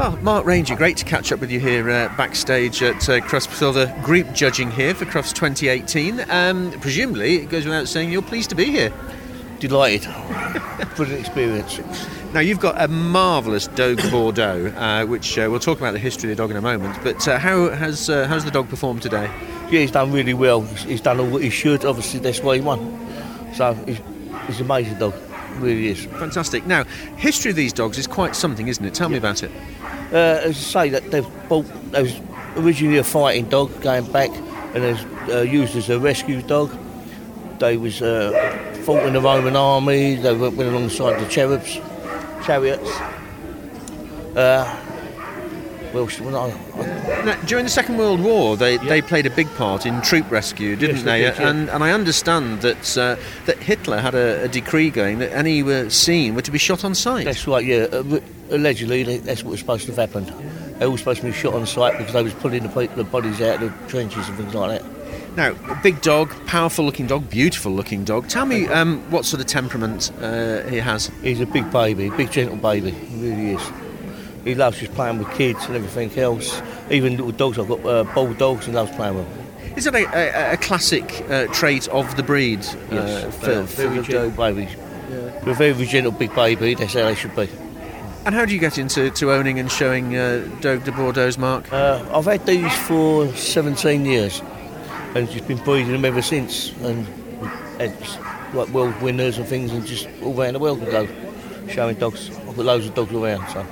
Well, Mark Rainger, great to catch up with you here uh, backstage at uh, Crufts Silver Group judging here for Crufts 2018. Um, presumably, it goes without saying you're pleased to be here. Delighted. Brilliant experience. Now, you've got a marvellous dog Bordeaux, uh, which uh, we'll talk about the history of the dog in a moment. But uh, how has uh, how's the dog performed today? Yeah, he's done really well. He's done all what he should. Obviously, that's why he won. So he's, he's an amazing dog. Really is. Fantastic. Now, history of these dogs is quite something, isn't it? Tell me about it. Uh, as I say, that they've bought. They was originally a fighting dog going back, and was uh, used as a rescue dog. They was uh, fought in the Roman army. They went, went alongside the cherubs, chariots. Uh, well, well, I, I, Now, during the Second World War, they, they played a big part in troop rescue, didn't Yes, they? did, yeah. and, and I understand that uh, that Hitler had a, a decree going that any were seen were to be shot on sight. that's right. Yeah, uh, allegedly that's what was supposed to have happened. They were supposed to be shot on sight because they was pulling the, the bodies out of the trenches and things like that. Now, big dog, powerful looking dog, beautiful looking dog. Tell me um, what sort of temperament uh, he has. He's a big baby, big gentle baby. He really is. He loves just playing with kids and everything else. Even little dogs. I've got uh, bulldogs and loves playing with them. Is that a, a, a classic uh, trait of the breed? uh, Yes, for very gentle babies. They're a very gentle big baby. That's how they should be. And how do you get into to owning and showing uh, Dogue de Bordeaux's mark? Uh, I've had these for 17 years, and just been breeding them ever since. And had like world winners and things, and just all around the world we go showing dogs. I've got loads of dogs around. So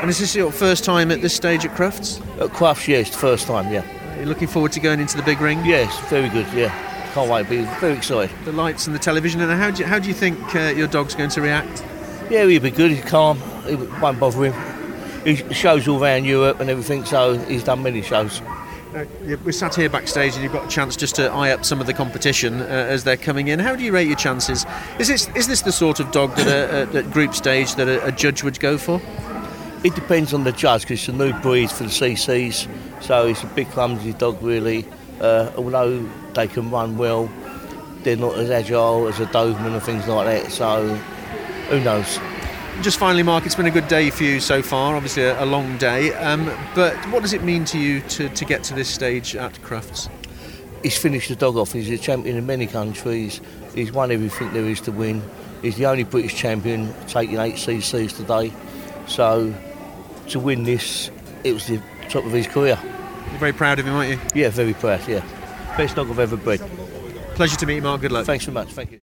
And is this your first time at this stage at Crufts? at Crufts, the first time. Yeah, Are you looking forward to going into the big ring? yes, very good. Yeah, can't wait. Be very excited. The lights and the television, and how do you, how do you think uh, your dog's going to react? Yeah, he'll be good. He's calm. It won't bother him. He shows all around Europe and everything, so he's done many shows. Uh, we're sat here backstage, and you've got a chance just to eye up some of the competition uh, as they're coming in. How do you rate your chances? Is this is this the sort of dog that a, a, at group stage that a, a judge would go for? It depends on the judge because it's a new breed for the CCs, so it's a big clumsy dog really. Uh, although they can run well, they're not as agile as a Doberman and things like that. So who knows? Just finally, Mark, it's been a good day for you so far. Obviously, a, a long day. Um, but what does it mean to you to, to get to this stage at Crufts? He's finished the dog off. He's a champion in many countries. He's won everything there is to win. He's the only British champion taking eight CCs today. So to win this, it was the top of his career. You're very proud of him, aren't you? Yeah, very proud. Yeah, best dog I've ever bred. Pleasure to meet you, Mark. Good luck. Thanks very much. Thank you.